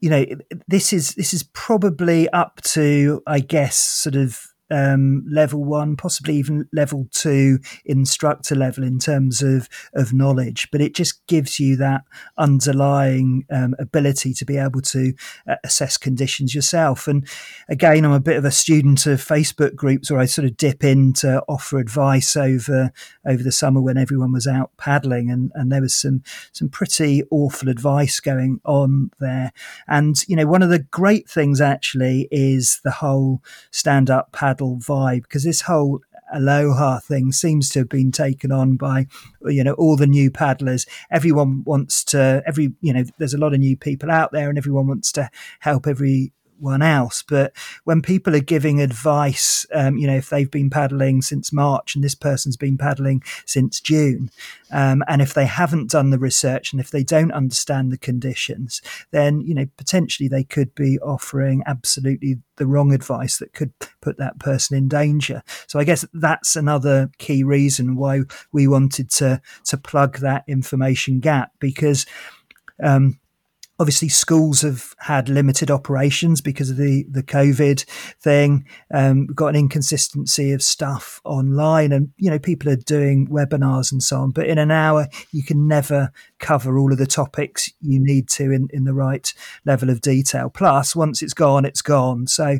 you know this is this is probably up to I guess sort of um, level one, possibly even level two instructor level in terms of, of knowledge. But it just gives you that underlying um, ability to be able to uh, assess conditions yourself. And again, I'm a bit of a student of Facebook groups where I sort of dip in to offer advice over over the summer when everyone was out paddling, and, and there was some some pretty awful advice going on there. And you know, one of the great things actually is the whole stand up paddle vibe because this whole aloha thing seems to have been taken on by you know all the new paddlers. Everyone wants to every you know there's a lot of new people out there and everyone wants to help every one else. But when people are giving advice, um, you know, if they've been paddling since March and this person's been paddling since June, um, and if they haven't done the research and if they don't understand the conditions, then, you know, potentially they could be offering absolutely the wrong advice that could put that person in danger. So I guess that's another key reason why we wanted to to plug that information gap because um, obviously schools have had limited operations because of the the COVID thing. Um, we've got an inconsistency of stuff online, and you know people are doing webinars and so on. But in an hour, you can never cover all of the topics you need to in, in the right level of detail. Plus, once it's gone, it's gone. So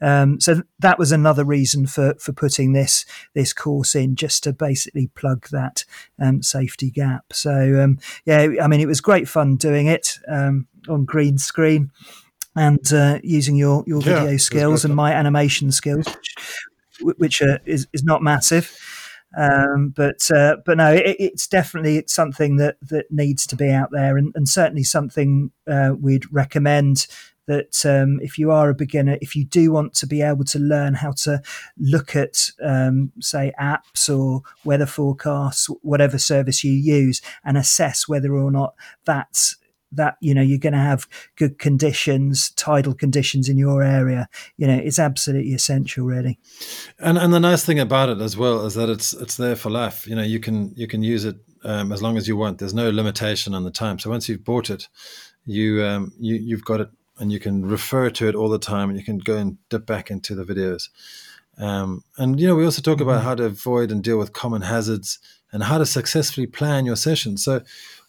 um, so that was another reason for for putting this this course in, just to basically plug that um, safety gap. So um, yeah, I mean, it was great fun doing it um, on green screen and uh, using your your video skills and my animation skills, which, which uh, is is not massive. Um, but uh, but no, it, it's definitely something that that needs to be out there, and, and certainly something uh, we'd recommend that um, if you are a beginner, if you do want to be able to learn how to look at, um, say, apps or weather forecasts, whatever service you use, and assess whether or not that's that you know you're going to have good conditions tidal conditions in your area you know it's absolutely essential really. And and the nice thing about it as well is that it's it's there for life. You know you can you can use it um, as long as you want. There's no limitation on the time. So once you've bought it you um, you you've got it and you can refer to it all the time and you can go and dip back into the videos um, and you know we also talk about mm-hmm. how to avoid and deal with common hazards and how to successfully plan your session so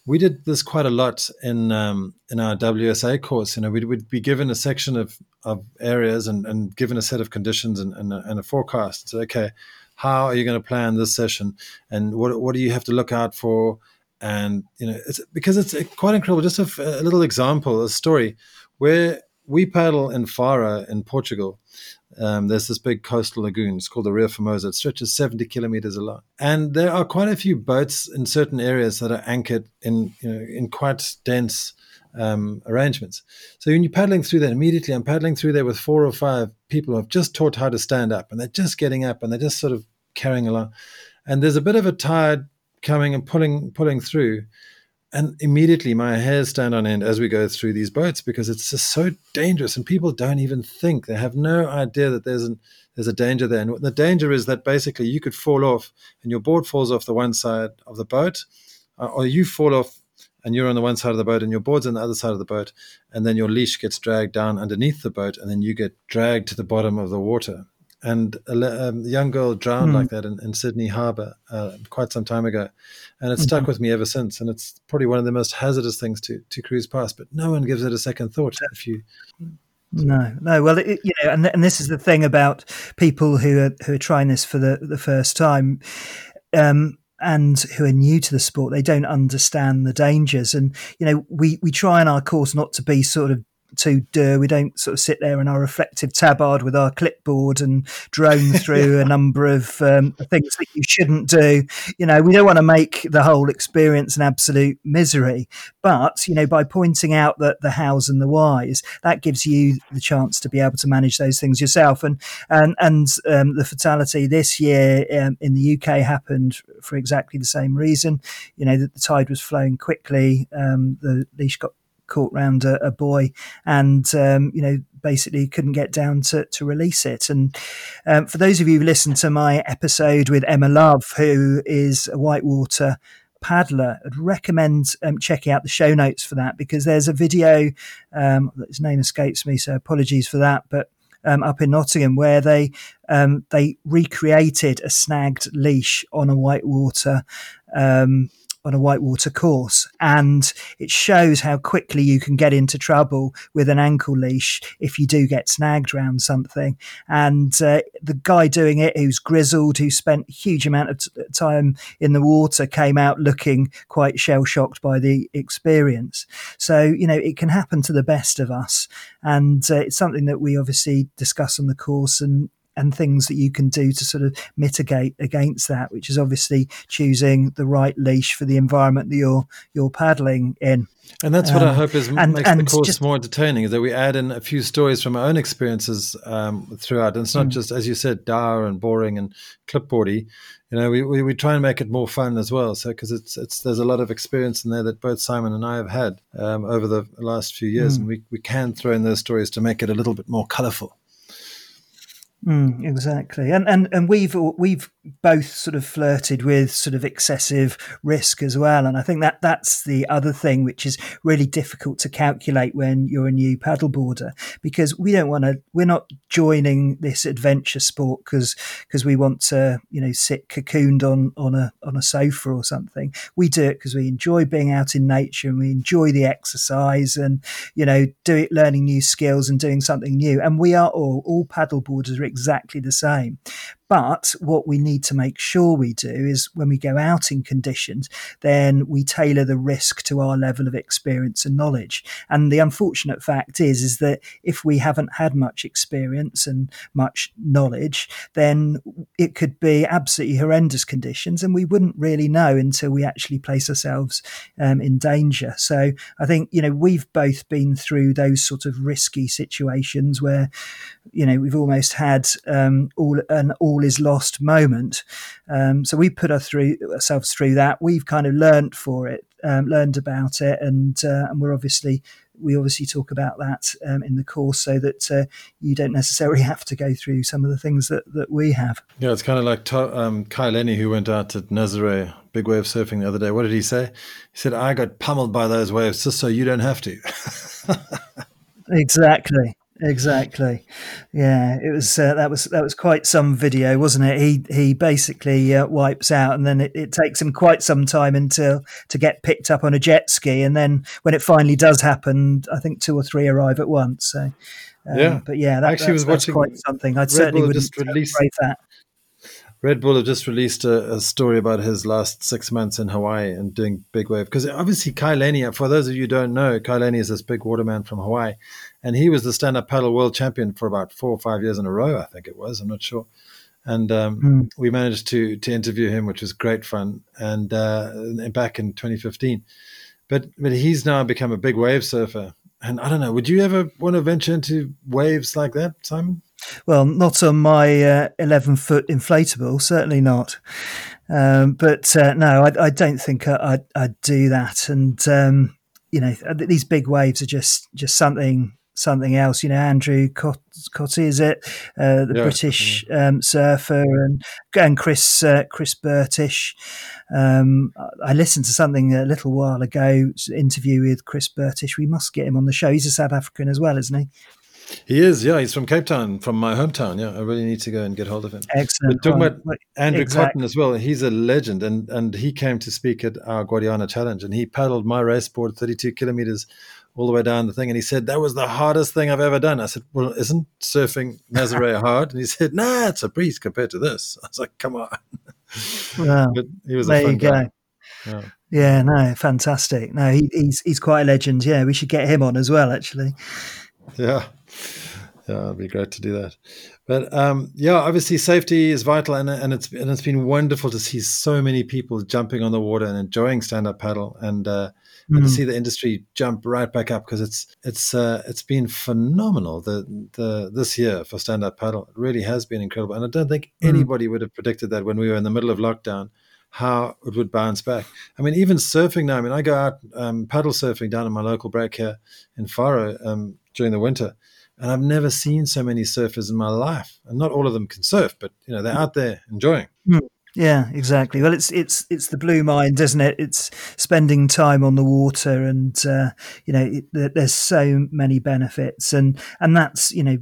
we did this quite a lot in um, in our WSA course. You know, we'd, we'd, be given a section of, of areas and, and given a set of conditions and, and, a, and a forecast. So, okay, how are you going to plan this session, and what what do you have to look out for? And you know, it's because it's quite incredible. Just a, a little example, a story where we paddle in Faro in Portugal, um, there's this big coastal lagoon. It's called the Ria Formosa. It stretches 70 kilometers along, and there are quite a few boats in certain areas that are anchored in you know in quite dense um, arrangements. So when you're paddling through that, immediately I'm paddling through there with four or five people who have just taught how to stand up, and they're just getting up, and they're just sort of carrying along. And there's a bit of a tide coming and pulling pulling through, and immediately my hairs stand on end as we go through these boats because it's just so dangerous and people don't even think. They have no idea that there's an there's a danger there. And the danger is that basically you could fall off and your board falls off the one side of the boat uh, or you fall off and you're on the one side of the boat and your board's on the other side of the boat and then your leash gets dragged down underneath the boat and then you get dragged to the bottom of the water and a um, young girl drowned mm. like that in, in Sydney Harbour uh, quite some time ago, and it's mm-hmm. stuck with me ever since. And it's probably one of the most hazardous things to to cruise past, but no one gives it a second thought. If you no, no. Well, it, you know, and and this is the thing about people who are who are trying this for the the first time. Um, and who are new to the sport, they don't understand the dangers. And you know, we we try in our course not to be sort of to do. We don't sort of sit there in our reflective tabard with our clipboard and drone through yeah. a number of um, things that you shouldn't do. You know, we don't want to make the whole experience an absolute misery. But, you know, by pointing out that the hows and the whys, that gives you the chance to be able to manage those things yourself. And and, and um, the fatality this year um, in the UK happened for exactly the same reason. You know, that the tide was flowing quickly. Um, the leash got caught round a, a boy and, um, you know, basically couldn't get down to, to release it. And um, for those of you who listened to my episode with Emma Love, who is a whitewater paddler, I'd recommend um, checking out the show notes for that because there's a video, um, his name escapes me, so apologies for that, but um, up in Nottingham where they um, they recreated a snagged leash on a whitewater um, on a whitewater course. And it shows how quickly you can get into trouble with an ankle leash if you do get snagged around something. And uh, the guy doing it, who's grizzled, who spent a huge amount of t- time in the water, came out looking quite shell shocked by the experience. So, you know, it can happen to the best of us. And uh, it's something that we obviously discuss on the course and and things that you can do to sort of mitigate against that, which is obviously choosing the right leash for the environment that you're you're paddling in. And that's what um, I hope is and, makes and the course just, more entertaining is that we add in a few stories from our own experiences um, throughout. And it's not mm. just, as you said, dour and boring and clipboardy. You know, we, we, we try and make it more fun as well. So because it's it's there's a lot of experience in there that both Simon and I have had um, over the last few years, mm. and we, we can throw in those stories to make it a little bit more colourful. Mm, exactly, and and and we've we've both sort of flirted with sort of excessive risk as well, and I think that that's the other thing which is really difficult to calculate when you're a new paddleboarder because we don't want to. We're not joining this adventure sport because because we want to you know sit cocooned on on a on a sofa or something. We do it because we enjoy being out in nature and we enjoy the exercise and you know do it learning new skills and doing something new. And we are all all paddleboarders exactly the same. But what we need to make sure we do is when we go out in conditions, then we tailor the risk to our level of experience and knowledge. And the unfortunate fact is, is that if we haven't had much experience and much knowledge, then it could be absolutely horrendous conditions, and we wouldn't really know until we actually place ourselves um, in danger. So I think you know we've both been through those sort of risky situations where you know we've almost had um, all an all is lost moment. Um, so we put our through, ourselves through that. We've kind of learned for it, um, learned about it, and uh, and we're obviously we obviously talk about that um, in the course so that uh, you don't necessarily have to go through some of the things that, that we have. Yeah, it's kind of like um, Kai Lenny, who went out at Nazare big wave surfing the other day. What did he say? He said, I got pummeled by those waves just so you don't have to. exactly. Exactly, yeah. It was uh, that was that was quite some video, wasn't it? He he basically uh, wipes out, and then it, it, takes him quite some time until to get picked up on a jet ski, and then when it finally does happen, I think two or three arrive at once. So, um, yeah, but yeah, that, actually was watching quite something. I certainly Bull wouldn't just released, that. Red Bull have just released a, a, story about his last six months in Hawaii and doing big wave. Because obviously, Kai Lenny, for those of you who don't know, Kai Lenny is this big waterman from Hawaii. And he was the stand up paddle world champion for about four or five years in a row, I think it was. I'm not sure. And um, mm. we managed to to interview him, which was great fun. And uh, back in 2015. But, but he's now become a big wave surfer. And I don't know, would you ever want to venture into waves like that, Simon? Well, not on my uh, 11 foot inflatable, certainly not. Um, but uh, no, I, I, don't think I, would do that. And, um, you know, these big waves are just, just something something else. You know, Andrew Cotton, is it uh, the yeah, British. Um, surfer, and and Chris uh, Chris Bertish. Um, I listened to something a little while ago, interview with Chris Bertish. We must get him on the show. He's a South African as well, isn't he? He is, yeah. He's from Cape Town, from my hometown. Yeah, I really need to go and get hold of him. Excellent. Talking about Andrew exactly. Cotton as well, he's a legend, and and he came to speak at our Guadiana Challenge, and he paddled my race board 32 kilometers all the way down the thing, and he said that was the hardest thing I've ever done. I said, "Well, isn't surfing Nazare hard?" And he said, "Nah, it's a breeze compared to this." I was like, "Come on." Wow. but he was there a fun guy. Yeah. yeah, no, fantastic. No, he, he's he's quite a legend. Yeah, we should get him on as well. Actually. Yeah yeah, it'd be great to do that. But um, yeah, obviously safety is vital, and and it's and it's been wonderful to see so many people jumping on the water and enjoying stand up paddle, and uh, mm. and to mm. see the industry jump right back up because it's it's uh, it's been phenomenal the the this year for stand up paddle. It really has been incredible, and I don't think mm. anybody would have predicted that when we were in the middle of lockdown how it would bounce back. I mean, even surfing now. I mean, I go out um, paddle surfing down in my local break here in Faro um, during the winter, and I've never seen so many surfers in my life. And not all of them can surf, but you know they're out there enjoying. Hmm. Yeah, exactly. Well, it's it's it's the blue mind, isn't it? It's spending time on the water, and uh, you know, it, there's so many benefits, and and that's you know,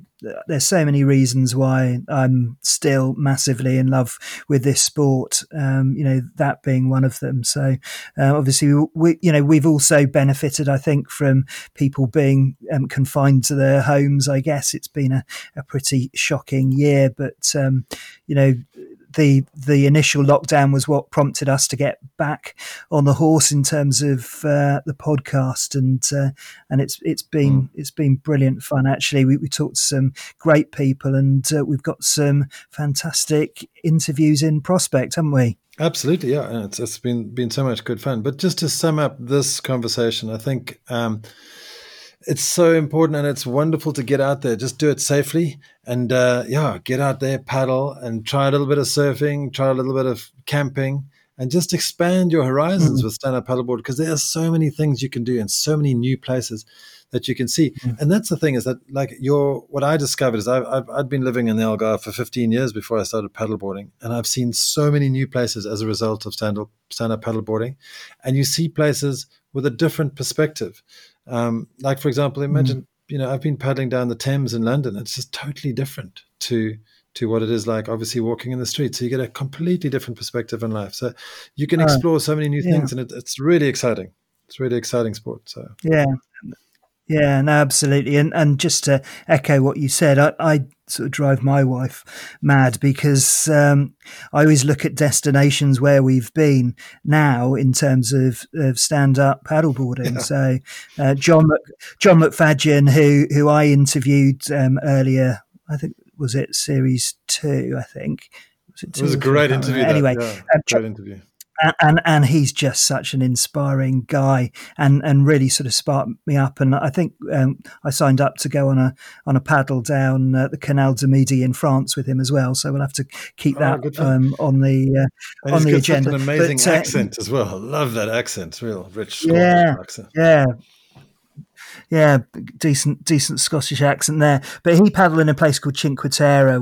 there's so many reasons why I'm still massively in love with this sport. Um, you know, that being one of them. So uh, obviously, we you know we've also benefited, I think, from people being um, confined to their homes. I guess it's been a, a pretty shocking year, but um, you know the the initial lockdown was what prompted us to get back on the horse in terms of uh, the podcast, and uh, and it's it's been mm. it's been brilliant fun. Actually, we, we talked to some great people, and uh, we've got some fantastic interviews in prospect, haven't we? Absolutely, yeah. It's, it's been been so much good fun. But just to sum up this conversation, I think. Um, it's so important and it's wonderful to get out there. Just do it safely and uh, yeah, get out there, paddle, and try a little bit of surfing, try a little bit of camping, and just expand your horizons mm-hmm. with stand up paddleboard because there are so many things you can do and so many new places that you can see. Mm-hmm. And that's the thing is that like your what I discovered is I've, I've I'd been living in the Algarve for 15 years before I started paddleboarding, and I've seen so many new places as a result of stand up stand up paddleboarding, and you see places with a different perspective. Um, like for example, imagine mm. you know I've been paddling down the Thames in London. It's just totally different to to what it is like obviously walking in the street so you get a completely different perspective in life so you can explore so many new things yeah. and it, it's really exciting it's really exciting sport so yeah Yeah, no, absolutely. And and just to echo what you said, I, I sort of drive my wife mad because um, I always look at destinations where we've been now in terms of, of stand up paddleboarding. Yeah. So uh, John John McFadyen, who who I interviewed um, earlier, I think was it series two, I think. Was it, it was a great interview. Anyway, yeah, uh, great interview and and he's just such an inspiring guy and and really sort of sparked me up. And I think um, I signed up to go on a on a paddle down uh, the Canal du Midi in France with him as well. So we'll have to keep oh, that um, on the uh, on the agenda an amazing but, uh, accent as well. Love that accent. Real rich yeah accent. yeah yeah, decent decent Scottish accent there. But he paddled in a place called Cinque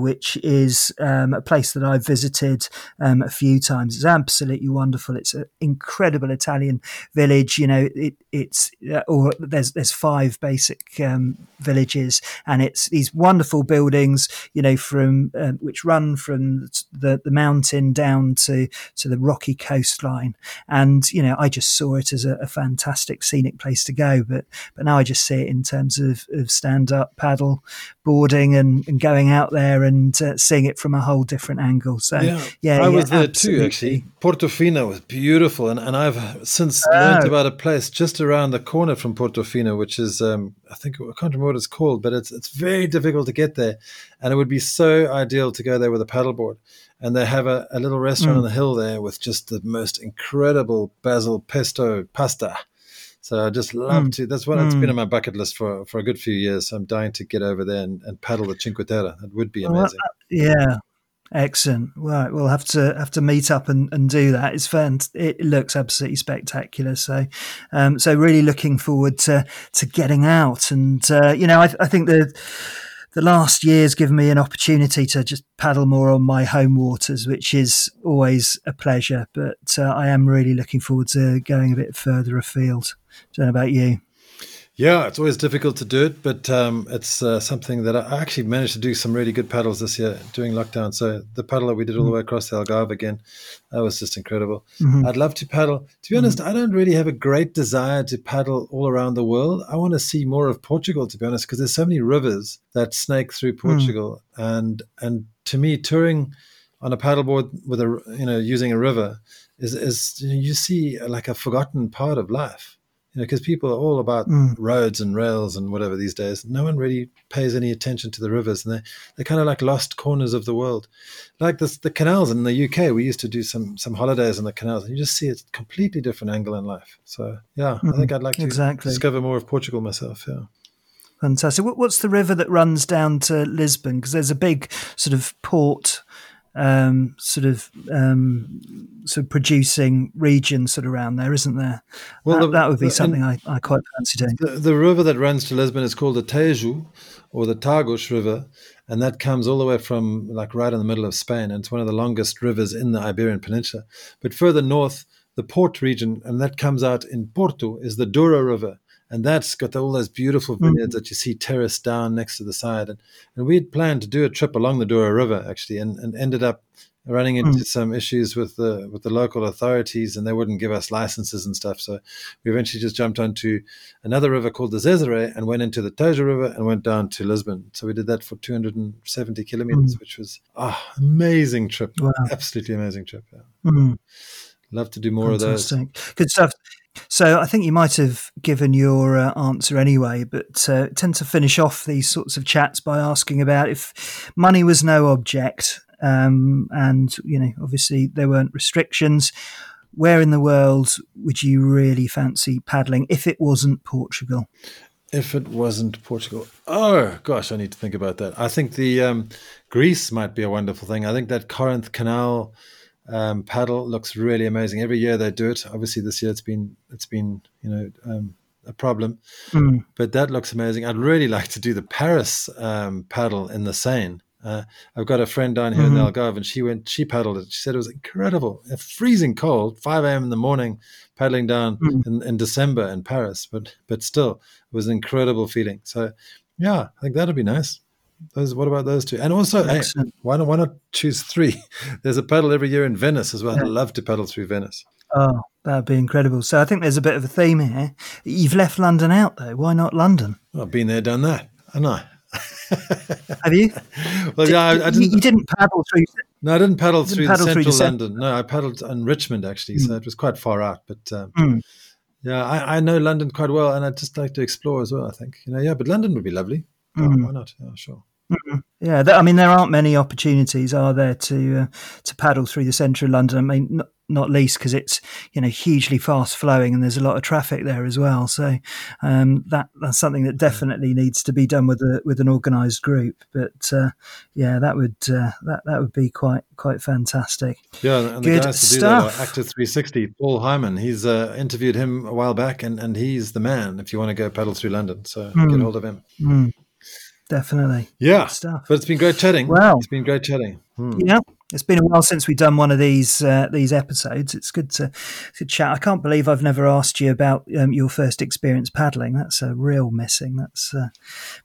which is um, a place that I've visited um, a few times. It's absolutely wonderful. It's an incredible Italian village. You know, it, it's uh, or there's there's five basic um, villages, and it's these wonderful buildings. You know, from uh, which run from the the mountain down to to the rocky coastline, and you know, I just saw it as a, a fantastic scenic place to go. But but now I just see it in terms of, of stand up paddle boarding and, and going out there and uh, seeing it from a whole different angle. So, yeah, yeah I yeah, was there absolutely. too, actually. Portofino was beautiful. And, and I've since oh. learned about a place just around the corner from Portofino, which is, um, I think, I can't remember what it's called, but it's, it's very difficult to get there. And it would be so ideal to go there with a paddleboard and they have a, a little restaurant mm. on the hill there with just the most incredible basil pesto pasta. So I just love mm. to. That's what mm. it's been hmm. on my bucket list for for a good few years. I'm dying to get over there and, and paddle the Cinque Terre. That would be amazing. Well, yeah, excellent. Right, we'll have to have to meet up and, and do that. It's fun. It looks absolutely spectacular. So, um, so really looking forward to to getting out. And uh, you know, I, I think the the last year's given me an opportunity to just paddle more on my home waters, which is always a pleasure. But uh, I am really looking forward to going a bit further afield. Don't know about you. Yeah, it's always difficult to do it, but um, it's uh, something that I actually managed to do some really good paddles this year during lockdown. So the paddle that we did all the way across the Algarve again, that was just incredible. Mm-hmm. I'd love to paddle. To be honest, mm-hmm. I don't really have a great desire to paddle all around the world. I want to see more of Portugal, to be honest, because there's so many rivers that snake through mm. Portugal, mm. and and to me, touring on a paddleboard with a you know using a river is is you see like a forgotten part of life you know, because people are all about mm. roads and rails and whatever these days. No one really pays any attention to the rivers, and they they're kind of like lost corners of the world, like the the canals in the UK. We used to do some some holidays in the canals, and you just see a completely different angle in life. So yeah, mm. I think I'd like to exactly. discover more of Portugal myself. Yeah. Fantastic. What's the river that runs down to Lisbon? Because there's a big sort of port um, sort of um, sort of producing region sort of around there, isn't there? Well, that, the, that would be the, something I, I quite fancy doing. The, the, river that runs to Lisbon is called the Tejo or the Tagus River, and that comes all the way from like right in the middle of Spain, and it's one of the longest rivers in the Iberian Peninsula. But further north, the port region, and that comes out in Porto, is the Douro River and that's got all those beautiful mm. vineyards mm-hmm. that you see terraced down next to the side. And, and we had planned to do a trip along the Douro River actually, and, and ended up running into mm. some issues with the with the local authorities, and they wouldn't give us licenses and stuff. So we eventually just jumped onto another river called the Zezere and went into the Tejo River and went down to Lisbon. So we did that for 270 kilometers, mm. which was ah amazing trip, wow. absolutely amazing trip. Yeah. Mm. Love to do more Fantastic. of those. Good stuff. So I think you might have given your uh, answer anyway, but uh, tend to finish off these sorts of chats by asking about if money was no object, um, and you know, obviously there weren't restrictions. Where in the world would you really fancy paddling if it wasn't Portugal? If it wasn't Portugal, oh gosh, I need to think about that. I think the um, Greece might be a wonderful thing. I think that Corinth Canal um, paddle looks really amazing. Every year they do it. Obviously, this year it's been it's been you know um, a problem, mm. but that looks amazing. I'd really like to do the Paris um, paddle in the Seine. Uh, I've got a friend down here mm-hmm. in Algarve, and she went. She paddled it. She said it was incredible. Freezing cold, five a.m. in the morning, paddling down mm. in, in December in Paris, but but still, it was an incredible feeling. So, yeah, I think that'd be nice. Those. What about those two? And also, hey, why not? Why not choose three? There's a paddle every year in Venice as well. Yeah. I'd love to paddle through Venice. Oh, That'd be incredible. So I think there's a bit of a theme here. You've left London out though. Why not London? I've been there, done that. I. Have you? well, yeah, I, I didn't. You didn't paddle through. No, I didn't paddle didn't through paddle through central the London. No, I paddled in Richmond actually, so it was quite far out. But um, Mm. yeah, I, I know London quite well, and I'd just like to explore as well. I think you know, yeah, but London would be lovely. Mm. why not? Yeah, sure. Yeah, th- I mean there aren't many opportunities, are there, to uh, to paddle through the centre of London? I mean, not, not least because it's you know hugely fast flowing and there's a lot of traffic there as well. So um, that that's something that definitely needs to be done with a with an organised group. But uh, yeah, that would uh, that that would be quite quite fantastic. Yeah, and the Good guys to do that stuff. Active 360, Paul Hyman. He's uh, interviewed him a while back, and, and he's the man if you want to go paddle through London. So get hold of him. Mm, definitely. Yeah, stuff. but it's been great chatting. Wow. it's been great chatting. Hmm. Yeah, it's been a while since we've done one of these uh, these episodes. It's good to, to chat. I can't believe I've never asked you about um, your first experience paddling. That's a real missing. That's, uh,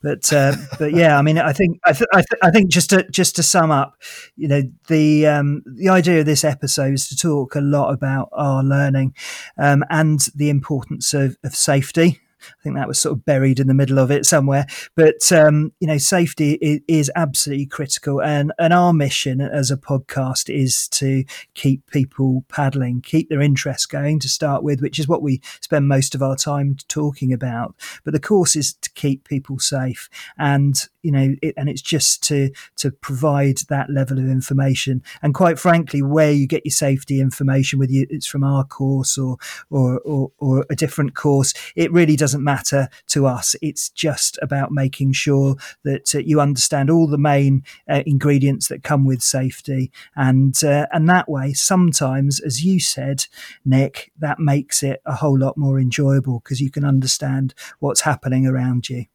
but uh, but yeah, I mean, I think I, th- I, th- I think just to just to sum up, you know, the um, the idea of this episode is to talk a lot about our learning um, and the importance of, of safety. I think that was sort of buried in the middle of it somewhere. But um, you know, safety is, is absolutely critical, and and our mission as a podcast is to keep people paddling, keep their interest going to start with, which is what we spend most of our time talking about. But the course is to keep people safe, and you know, it, and it's just to to provide that level of information. And quite frankly, where you get your safety information, whether it's from our course or or, or or a different course, it really doesn't matter to us. It's just about making sure that uh, you understand all the main uh, ingredients that come with safety, and uh, and that way, sometimes, as you said, Nick, that makes it a whole lot more enjoyable because you can understand what's happening around you.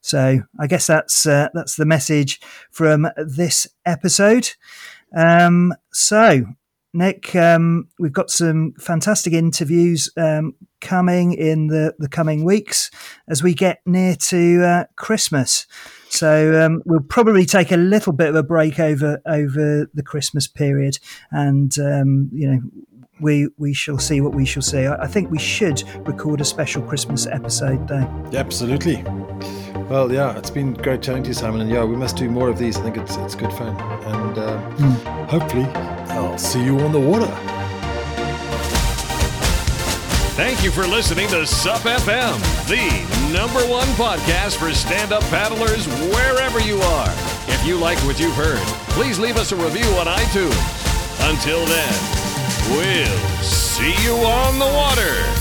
So I guess that's uh, that's the message from this episode. Um, so Nick, um, we've got some fantastic interviews um, coming in the, the coming weeks as we get near to uh, Christmas. So um, we'll probably take a little bit of a break over over the Christmas period, and um, you know we we shall see what we shall see. I, I think we should record a special Christmas episode though. Yeah, absolutely. Well, yeah, it's been great chatting to you, Simon. And yeah, we must do more of these. I think it's it's good fun, and uh, hopefully, I'll see you on the water. Thank you for listening to SUP FM, the number one podcast for stand up paddlers wherever you are. If you like what you've heard, please leave us a review on iTunes. Until then, we'll see you on the water.